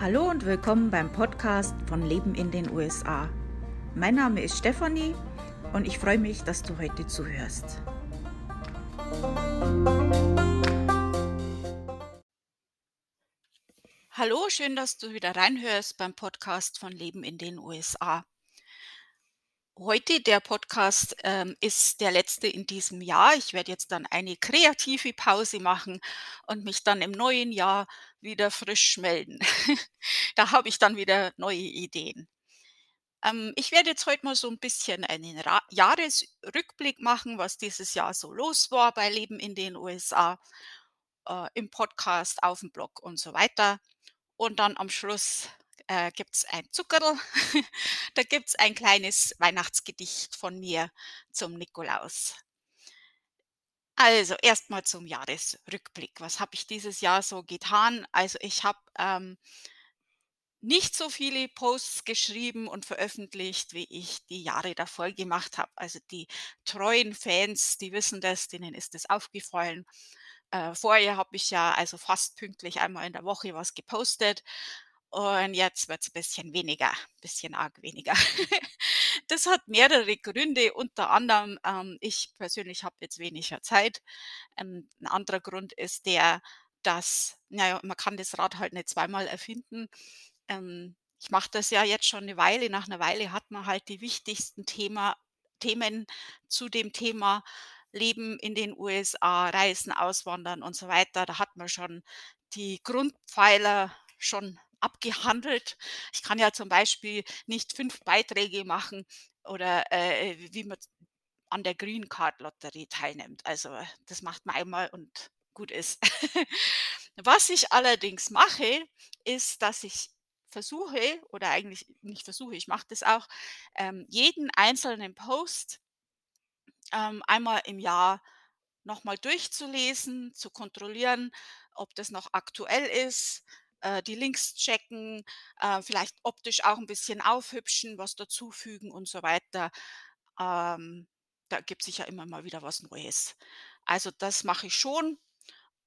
Hallo und willkommen beim Podcast von Leben in den USA. Mein Name ist Stefanie und ich freue mich, dass du heute zuhörst. Hallo, schön, dass du wieder reinhörst beim Podcast von Leben in den USA. Heute der Podcast ähm, ist der letzte in diesem Jahr. Ich werde jetzt dann eine kreative Pause machen und mich dann im neuen Jahr wieder frisch melden. da habe ich dann wieder neue Ideen. Ähm, ich werde jetzt heute mal so ein bisschen einen Ra Jahresrückblick machen, was dieses Jahr so los war bei Leben in den USA, äh, im Podcast, auf dem Blog und so weiter. Und dann am Schluss äh, gibt es ein Zuckerl. da gibt es ein kleines Weihnachtsgedicht von mir zum Nikolaus. Also erstmal zum Jahresrückblick. Was habe ich dieses Jahr so getan? Also ich habe ähm, nicht so viele Posts geschrieben und veröffentlicht, wie ich die Jahre davor gemacht habe. Also die treuen Fans, die wissen das, denen ist das aufgefallen. Äh, vorher habe ich ja also fast pünktlich einmal in der Woche was gepostet. Und jetzt wird es ein bisschen weniger, ein bisschen arg weniger. Das hat mehrere Gründe, unter anderem, ähm, ich persönlich habe jetzt weniger Zeit. Ähm, 'n anderer Grund ist der, dass naja, man kann das Rad halt nicht zweimal erfinden. Ähm, ich mache das ja jetzt schon eine Weile. Nach einer Weile hat man halt die wichtigsten Thema Themen zu dem Thema Leben in den USA, Reisen, Auswandern und so weiter. Da hat man schon die Grundpfeiler schon abgehandelt. Ich kann ja zum Beispiel nicht fünf Beiträge machen oder äh, wie man an der Green Card Lotterie teilnimmt. Also das macht man einmal und gut ist. Was ich allerdings mache, ist, dass ich versuche, oder eigentlich nicht versuche, ich mache das auch, ähm, jeden einzelnen Post ähm, einmal im Jahr nochmal durchzulesen, zu kontrollieren, ob das noch aktuell ist, äh, die Links checken, äh, vielleicht optisch auch ein bisschen aufhübschen, was dazufügen und so weiter. Ähm, da gibt sich ja immer mal wieder was Neues. Also, das mache ich schon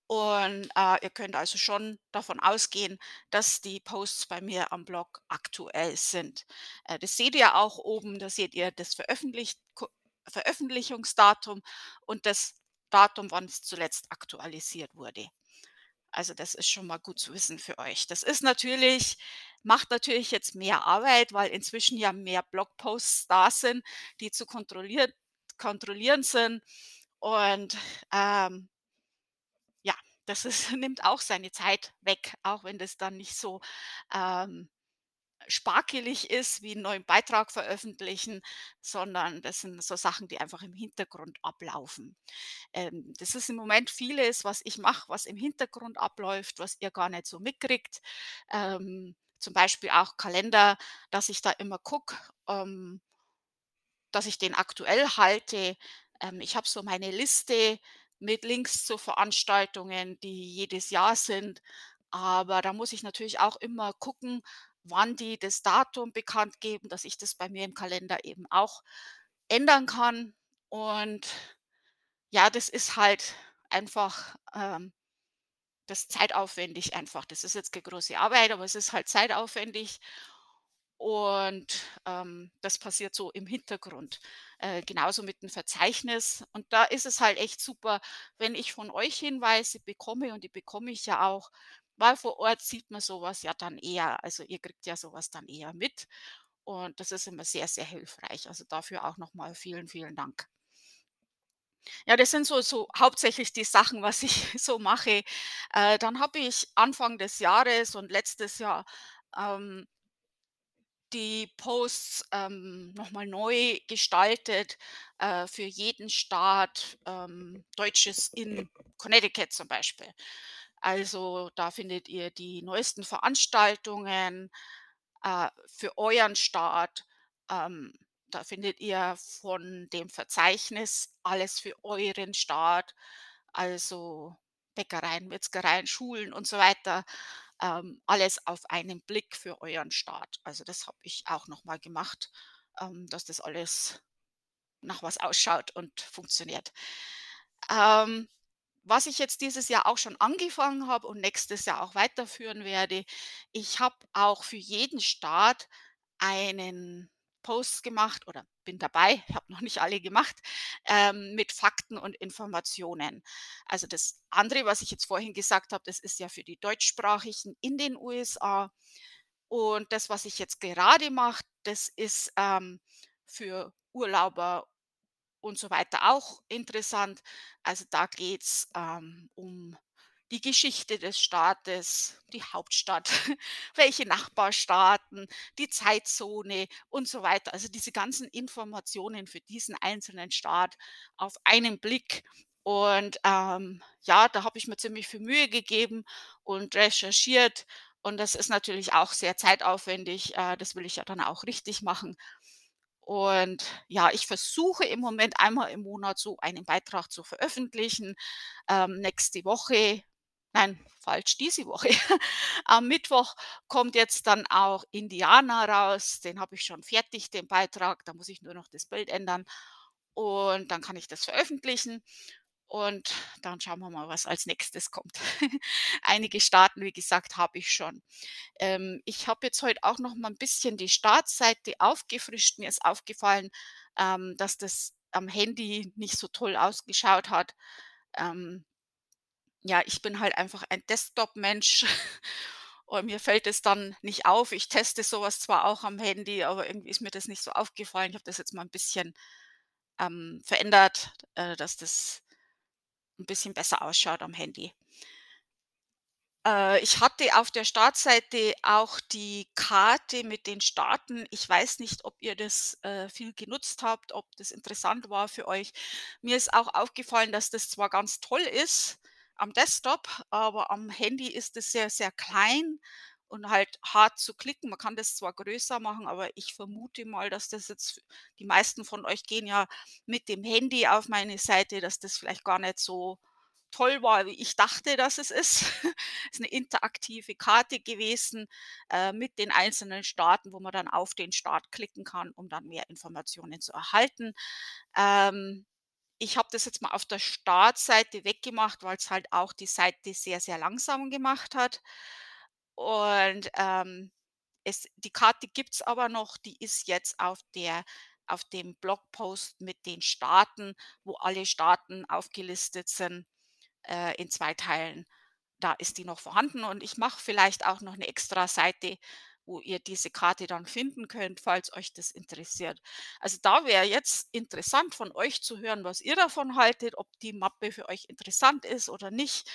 und, äh, ihr könnt also schon davon ausgehen, dass die Posts bei mir am Blog aktuell sind. Äh, das seht ihr auch oben, da seht ihr das Veröffentlicht Veröffentlichungsdatum und das Datum, wann es zuletzt aktualisiert wurde. Also das ist schon mal gut zu wissen für euch. Das ist natürlich macht natürlich jetzt mehr Arbeit, weil inzwischen ja mehr Blogposts da sind, die zu kontrollieren kontrollieren sind. Und, ähm, ja, das ist nimmt auch seine Zeit weg, auch wenn das dann nicht so, ähm sparkelig ist, wie 'n neuen Beitrag veröffentlichen, sondern das sind so Sachen, die einfach im Hintergrund ablaufen. Ähm, das ist im Moment vieles, was ich mache, was im Hintergrund abläuft, was ihr gar nicht so mitkriegt. Ähm, zum Beispiel auch Kalender, dass ich da immer gucke, ähm, dass ich den aktuell halte. Ähm, ich habe so meine Liste mit Links zu Veranstaltungen, die jedes Jahr sind, aber da muss ich natürlich auch immer gucken, wann die das Datum bekannt geben, dass ich das bei mir im Kalender eben auch ändern kann. Und ja, das ist halt einfach, ähm, das zeitaufwendig einfach. Das ist jetzt keine große Arbeit, aber es ist halt zeitaufwendig und, ähm, das passiert so im Hintergrund. Äh, genauso mit dem Verzeichnis. Und da ist es halt echt super, wenn ich von euch Hinweise bekomme und die bekomme ich ja auch, weil vor Ort sieht man sowas ja dann eher. Also, ihr kriegt ja sowas dann eher mit und das ist immer sehr, sehr hilfreich. Also, dafür auch noch mal vielen, vielen Dank. Ja, das sind so so hauptsächlich die Sachen, was ich so mache. Äh, dann habe ich Anfang des Jahres und letztes Jahr, ähm die Posts, ähm, noch mal neu gestaltet, äh, für jeden Staat, ähm, Deutsches in Connecticut zum Beispiel. Also da findet ihr die neuesten Veranstaltungen äh, für euren Staat. Ähm, da findet ihr von dem Verzeichnis alles für euren Staat, also Bäckereien, Metzgereien, Schulen und so weiter. Ähm, alles auf einen Blick für euren Staat. Also das habe ich auch noch mal gemacht, ähm, dass das alles nach was ausschaut und funktioniert. Ähm, was ich jetzt dieses Jahr auch schon angefangen habe und nächstes Jahr auch weiterführen werde, ich habe auch für jeden Staat einen Post gemacht oder bin dabei, ich habe noch nicht alle gemacht, ähm, mit Fakten und Informationen. Also das andere, was ich jetzt vorhin gesagt habe, das ist ja für die Deutschsprachigen in den USA. Und das, was ich jetzt gerade mache, das ist ähm, für Urlauber und so weiter auch interessant. Also da geht es ähm, um die Geschichte des Staates, die Hauptstadt, welche Nachbarstaaten, die Zeitzone und so weiter. Also diese ganzen Informationen für diesen einzelnen Staat auf einen Blick. Und ähm, ja, da habe ich mir ziemlich viel Mühe gegeben und recherchiert. Und das ist natürlich auch sehr zeitaufwendig. Äh, das will ich ja dann auch richtig machen. Und ja, ich versuche im Moment einmal im Monat so einen Beitrag zu veröffentlichen. Ähm, nächste Woche, nein, falsch, diese Woche. Am Mittwoch kommt jetzt dann auch Indianer raus. Den habe ich schon fertig, den Beitrag. Da muss ich nur noch das Bild ändern. Und dann kann ich das veröffentlichen. Und dann schauen wir mal, was als nächstes kommt. Einige Staaten, wie gesagt, habe ich schon. Ähm, ich habe jetzt heute auch noch mal ein bisschen die Startseite aufgefrischt. Mir ist aufgefallen, ähm, dass das am Handy nicht so toll ausgeschaut hat. Ähm, ja, ich bin halt einfach ein Desktop-Mensch und mir fällt es dann nicht auf. Ich teste sowas zwar auch am Handy, aber irgendwie ist mir das nicht so aufgefallen. Ich habe das jetzt mal ein bisschen ähm, verändert, äh, dass das ein bisschen besser ausschaut am Handy. Äh, ich hatte auf der Startseite auch die Karte mit den Staaten. Ich weiß nicht, ob ihr das, äh, viel genutzt habt, ob das interessant war für euch. Mir ist auch aufgefallen, dass das zwar ganz toll ist am Desktop, aber am Handy ist es sehr, sehr klein und halt hart zu klicken. Man kann das zwar größer machen, aber ich vermute mal, dass das jetzt die meisten von euch gehen ja mit dem Handy auf meine Seite, dass das vielleicht gar nicht so toll war, wie ich dachte, dass es ist. Es ist eine interaktive Karte gewesen äh, mit den einzelnen Staaten, wo man dann auf den Staat klicken kann, um dann mehr Informationen zu erhalten. Ähm, ich habe das jetzt mal auf der Startseite weggemacht, weil es halt auch die Seite sehr, sehr langsam gemacht hat. Und, ähm, es die Karte gibt's aber noch, die ist jetzt auf der auf dem Blogpost mit den Staaten, wo alle Staaten aufgelistet sind, äh, in 2 Teilen. Da ist die noch vorhanden und ich mache vielleicht auch noch eine extra Seite, wo ihr diese Karte dann finden könnt, falls euch das interessiert. Also, da wäre jetzt interessant von euch zu hören, was ihr davon haltet, ob die Mappe für euch interessant ist oder nicht.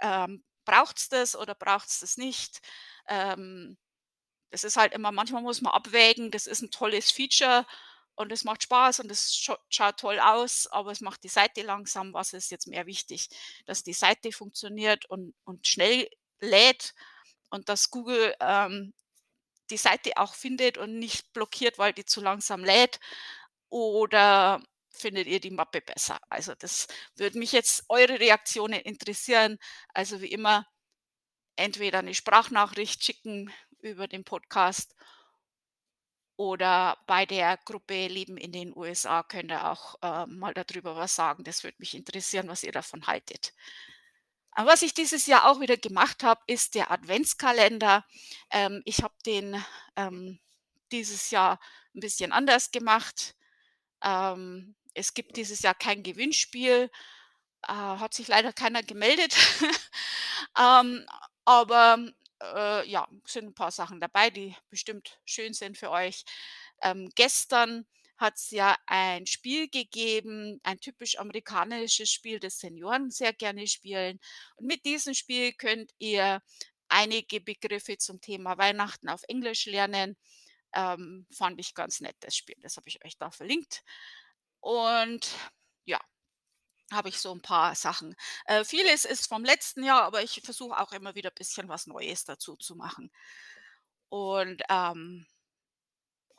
Ähm, braucht es das oder braucht es das nicht? Ähm, das ist halt immer manchmal muss man abwägen, das ist ein tolles Feature und es macht Spaß und es scha schaut toll aus, aber es macht die Seite langsam. Was ist jetzt mehr wichtig? Dass die Seite funktioniert und und schnell lädt und dass Google, ähm, die Seite auch findet und nicht blockiert, weil die zu langsam lädt oder findet ihr die Mappe besser? Also, das würde mich jetzt eure Reaktionen interessieren. Also, wie immer, entweder eine Sprachnachricht schicken über den Podcast oder bei der Gruppe Leben in den USA könnt ihr auch, äh, mal darüber was sagen. Das würde mich interessieren, was ihr davon haltet. Aber was ich dieses Jahr auch wieder gemacht habe, ist der Adventskalender. Ähm, ich habe den, ähm, dieses Jahr ein bisschen anders gemacht. Ähm, es gibt dieses Jahr kein Gewinnspiel. Äh, hat sich leider keiner gemeldet. Ähm, aber, äh, ja, sind ein paar Sachen dabei, die bestimmt schön sind für euch. Ähm, gestern hat's ja ein Spiel gegeben, ein typisch amerikanisches Spiel, das Senioren sehr gerne spielen. Und mit diesem Spiel könnt ihr einige Begriffe zum Thema Weihnachten auf Englisch lernen. Ähm, fand ich ganz nett, das Spiel. Das habe ich euch da verlinkt. Und ja, habe ich so 'n paar Sachen. Äh, vieles ist vom letzten Jahr, aber ich versuche auch immer wieder bisschen was Neues dazu zu machen. Und, ähm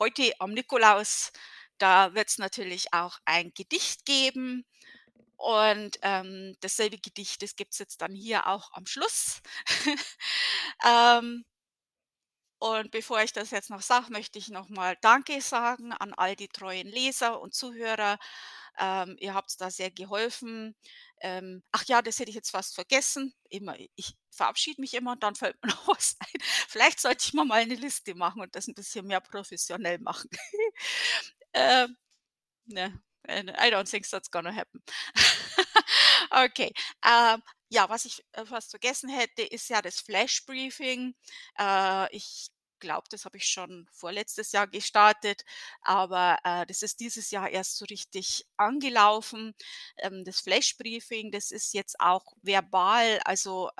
heute am Nikolaus, da wird's natürlich auch ein Gedicht geben und, ähm, dasselbe Gedicht, das gibt's jetzt dann hier auch am Schluss. Ähm und bevor ich das jetzt noch sage, möchte ich noch mal Danke sagen an all die treuen Leser und Zuhörer. Ähm, ihr habt's da sehr geholfen. Ähm, ach ja, das hätte ich jetzt fast vergessen. Immer ich verabschiede mich immer und dann fällt mir noch was ein. Vielleicht sollte ich mir mal 'ne Liste machen und das 'n bisschen mehr professionell machen. Ähm, ne, I don't think that's gonna happen. Okay, ähm, ja, was ich, äh, fast vergessen hätte, ist ja das Flash-Briefing. Äh, ich glaube, das habe ich schon vorletztes Jahr gestartet, aber, äh, das ist dieses Jahr erst so richtig angelaufen. Ähm, das Flash-Briefing, das ist jetzt auch verbal, also,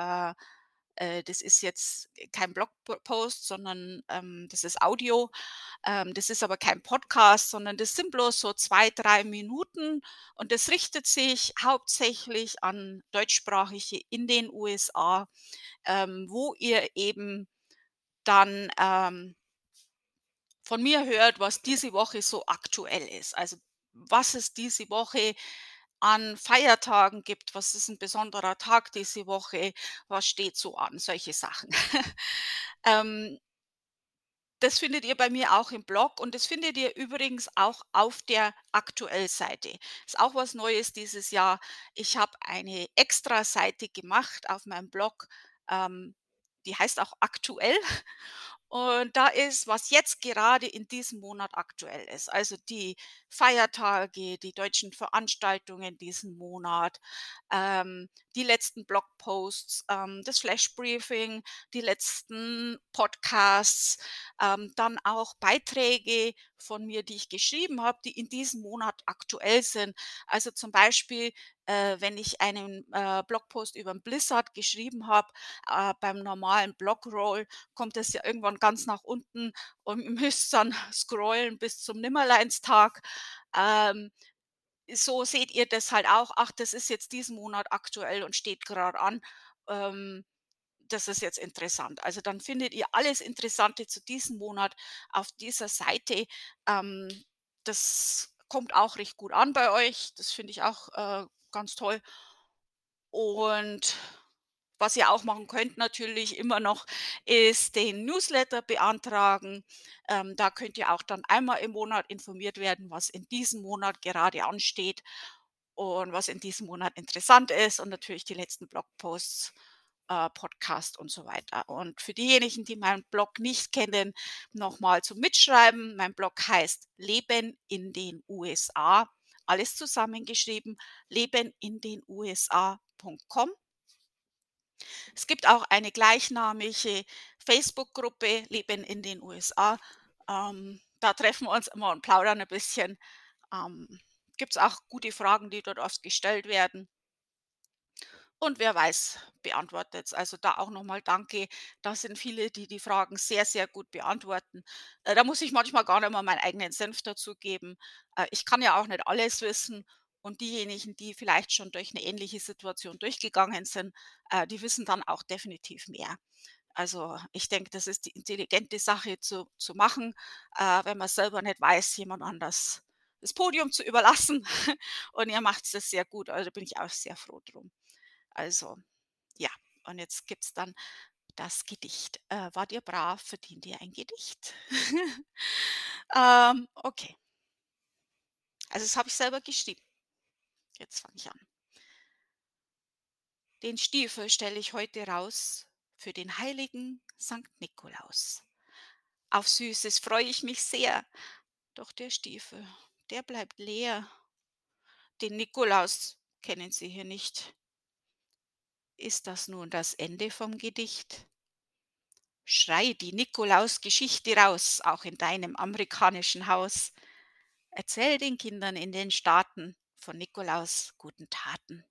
äh das ist jetzt kein Blogpost, sondern, ähm, das ist Audio. Ähm, das ist aber kein Podcast, sondern das sind bloß so 2, 3 Minuten und das richtet sich hauptsächlich an Deutschsprachige in den USA, ähm, wo ihr eben dann, ähm von mir hört, was diese Woche so aktuell ist. Also, was es diese Woche an Feiertagen gibt, was ist 'n besonderer Tag diese Woche, was steht so an, solche Sachen. Ähm das findet ihr bei mir auch im Blog und das findet ihr übrigens auch auf der Aktuell-Seite. Ist auch was Neues dieses Jahr. Ich habe eine Extraseite gemacht auf meinem Blog, ähm, die heißt auch aktuell und da ist, was jetzt gerade in diesem Monat aktuell ist. Also, die Feiertage, die deutschen Veranstaltungen diesen Monat, ähm, die letzten Blogposts, ähm, das Flash-Briefing, die letzten Podcasts, ähm, dann auch Beiträge von mir, die ich geschrieben habe, die in diesem Monat aktuell sind. Also, zum Beispiel, äh, wenn ich einen, äh, Blogpost über 'n Blizzard geschrieben habe, äh, beim normalen Blogroll kommt das ja irgendwann ganz nach unten und müsst dann scrollen bis zum Nimmerleinstag. Ähm, so seht ihr das halt auch. Ach, das ist jetzt diesen Monat aktuell und steht grad an. Ähm, das ist jetzt interessant. Also, dann findet ihr alles Interessante zu diesem Monat auf dieser Seite. Ähm, das kommt auch recht gut an bei euch. Das finde ich auch, äh, ganz toll. Und was ihr auch machen könnt natürlich immer noch, ist den Newsletter beantragen. Ähm, da könnt ihr auch dann einmal im Monat informiert werden, was in diesem Monat gerade ansteht und was in diesem Monat interessant ist und natürlich die letzten Blogposts, äh, Podcast und so weiter. Und für diejenigen, die meinen Blog nicht kennen, noch mal zum Mitschreiben. Mein Blog heißt „Leben in den USA“, alles zusammengeschrieben, lebenindenusa.com. Es gibt auch eine gleichnamige Facebook-Gruppe „Leben in den USA“. Ähm, da treffen wir uns immer und plaudern 'n bisschen. Ähm, gibt's auch gute Fragen, die dort oft gestellt werden. Und wer weiß, beantwortet's. Also, da auch noch mal Danke. Da sind viele, die die Fragen sehr, sehr gut beantworten. Äh, da muss ich manchmal gar nicht mal meinen eigenen Senf dazugeben. Äh, ich kann ja auch nicht alles wissen und diejenigen, die vielleicht schon durch 'ne ähnliche Situation durchgegangen sind, äh, die wissen dann auch definitiv mehr. Also, ich denke, das ist die intelligente Sache zu zu machen, äh, wenn man selber nicht weiß, jemand anders das Podium zu überlassen und ihr macht's das sehr gut. Also, da bin ich auch sehr froh drum. Also, ja, und jetzt gibt's dann das Gedicht. Äh, wart ihr brav, verdient ihr ein Gedicht. Ähm, okay. Also, das habe ich selber geschrieben. Jetzt fange ich an. Den Stiefel stelle ich heute raus für den heiligen Sankt Nikolaus. Auf Süßes freue ich mich sehr, doch der Stiefel, der bleibt leer. Den Nikolaus kennen Sie hier nicht. Ist das nun das Ende vom Gedicht? Schrei die Nikolausgeschichte raus, auch in deinem amerikanischen Haus. Erzähl den Kindern in den Staaten von Nikolaus guten Taten.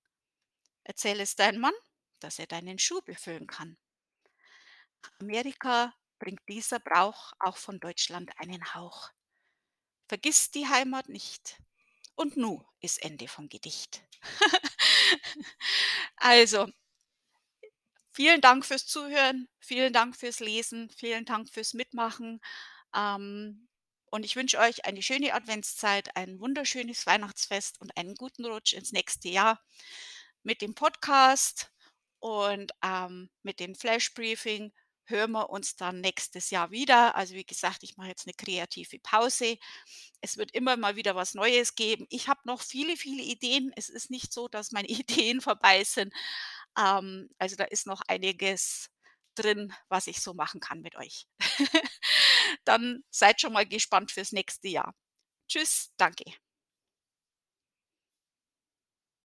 Erzähl es deinem Mann, dass er deinen Schuh befüllen kann. Amerika bringt dieser Brauch auch von Deutschland einen Hauch. Vergiss die Heimat nicht Und nu ist Ende vom Gedicht. Also vielen Dank fürs Zuhören, vielen Dank fürs Lesen, vielen Dank fürs Mitmachen. Ähm, und ich wünsche euch eine schöne Adventszeit, ein wunderschönes Weihnachtsfest und einen guten Rutsch ins nächste Jahr mit dem Podcast und, ähm, mit dem Flash-Briefing hören wir uns dann nächstes Jahr wieder. Also, wie gesagt, ich mache jetzt eine kreative Pause. Es wird immer mal wieder was Neues geben. Ich habe noch viele, viele Ideen. Es ist nicht so, dass meine Ideen vorbei sind. Ähm, also, da ist noch einiges drin, was ich so machen kann mit euch. Dann seid schon mal gespannt fürs nächste Jahr. Tschüss, danke.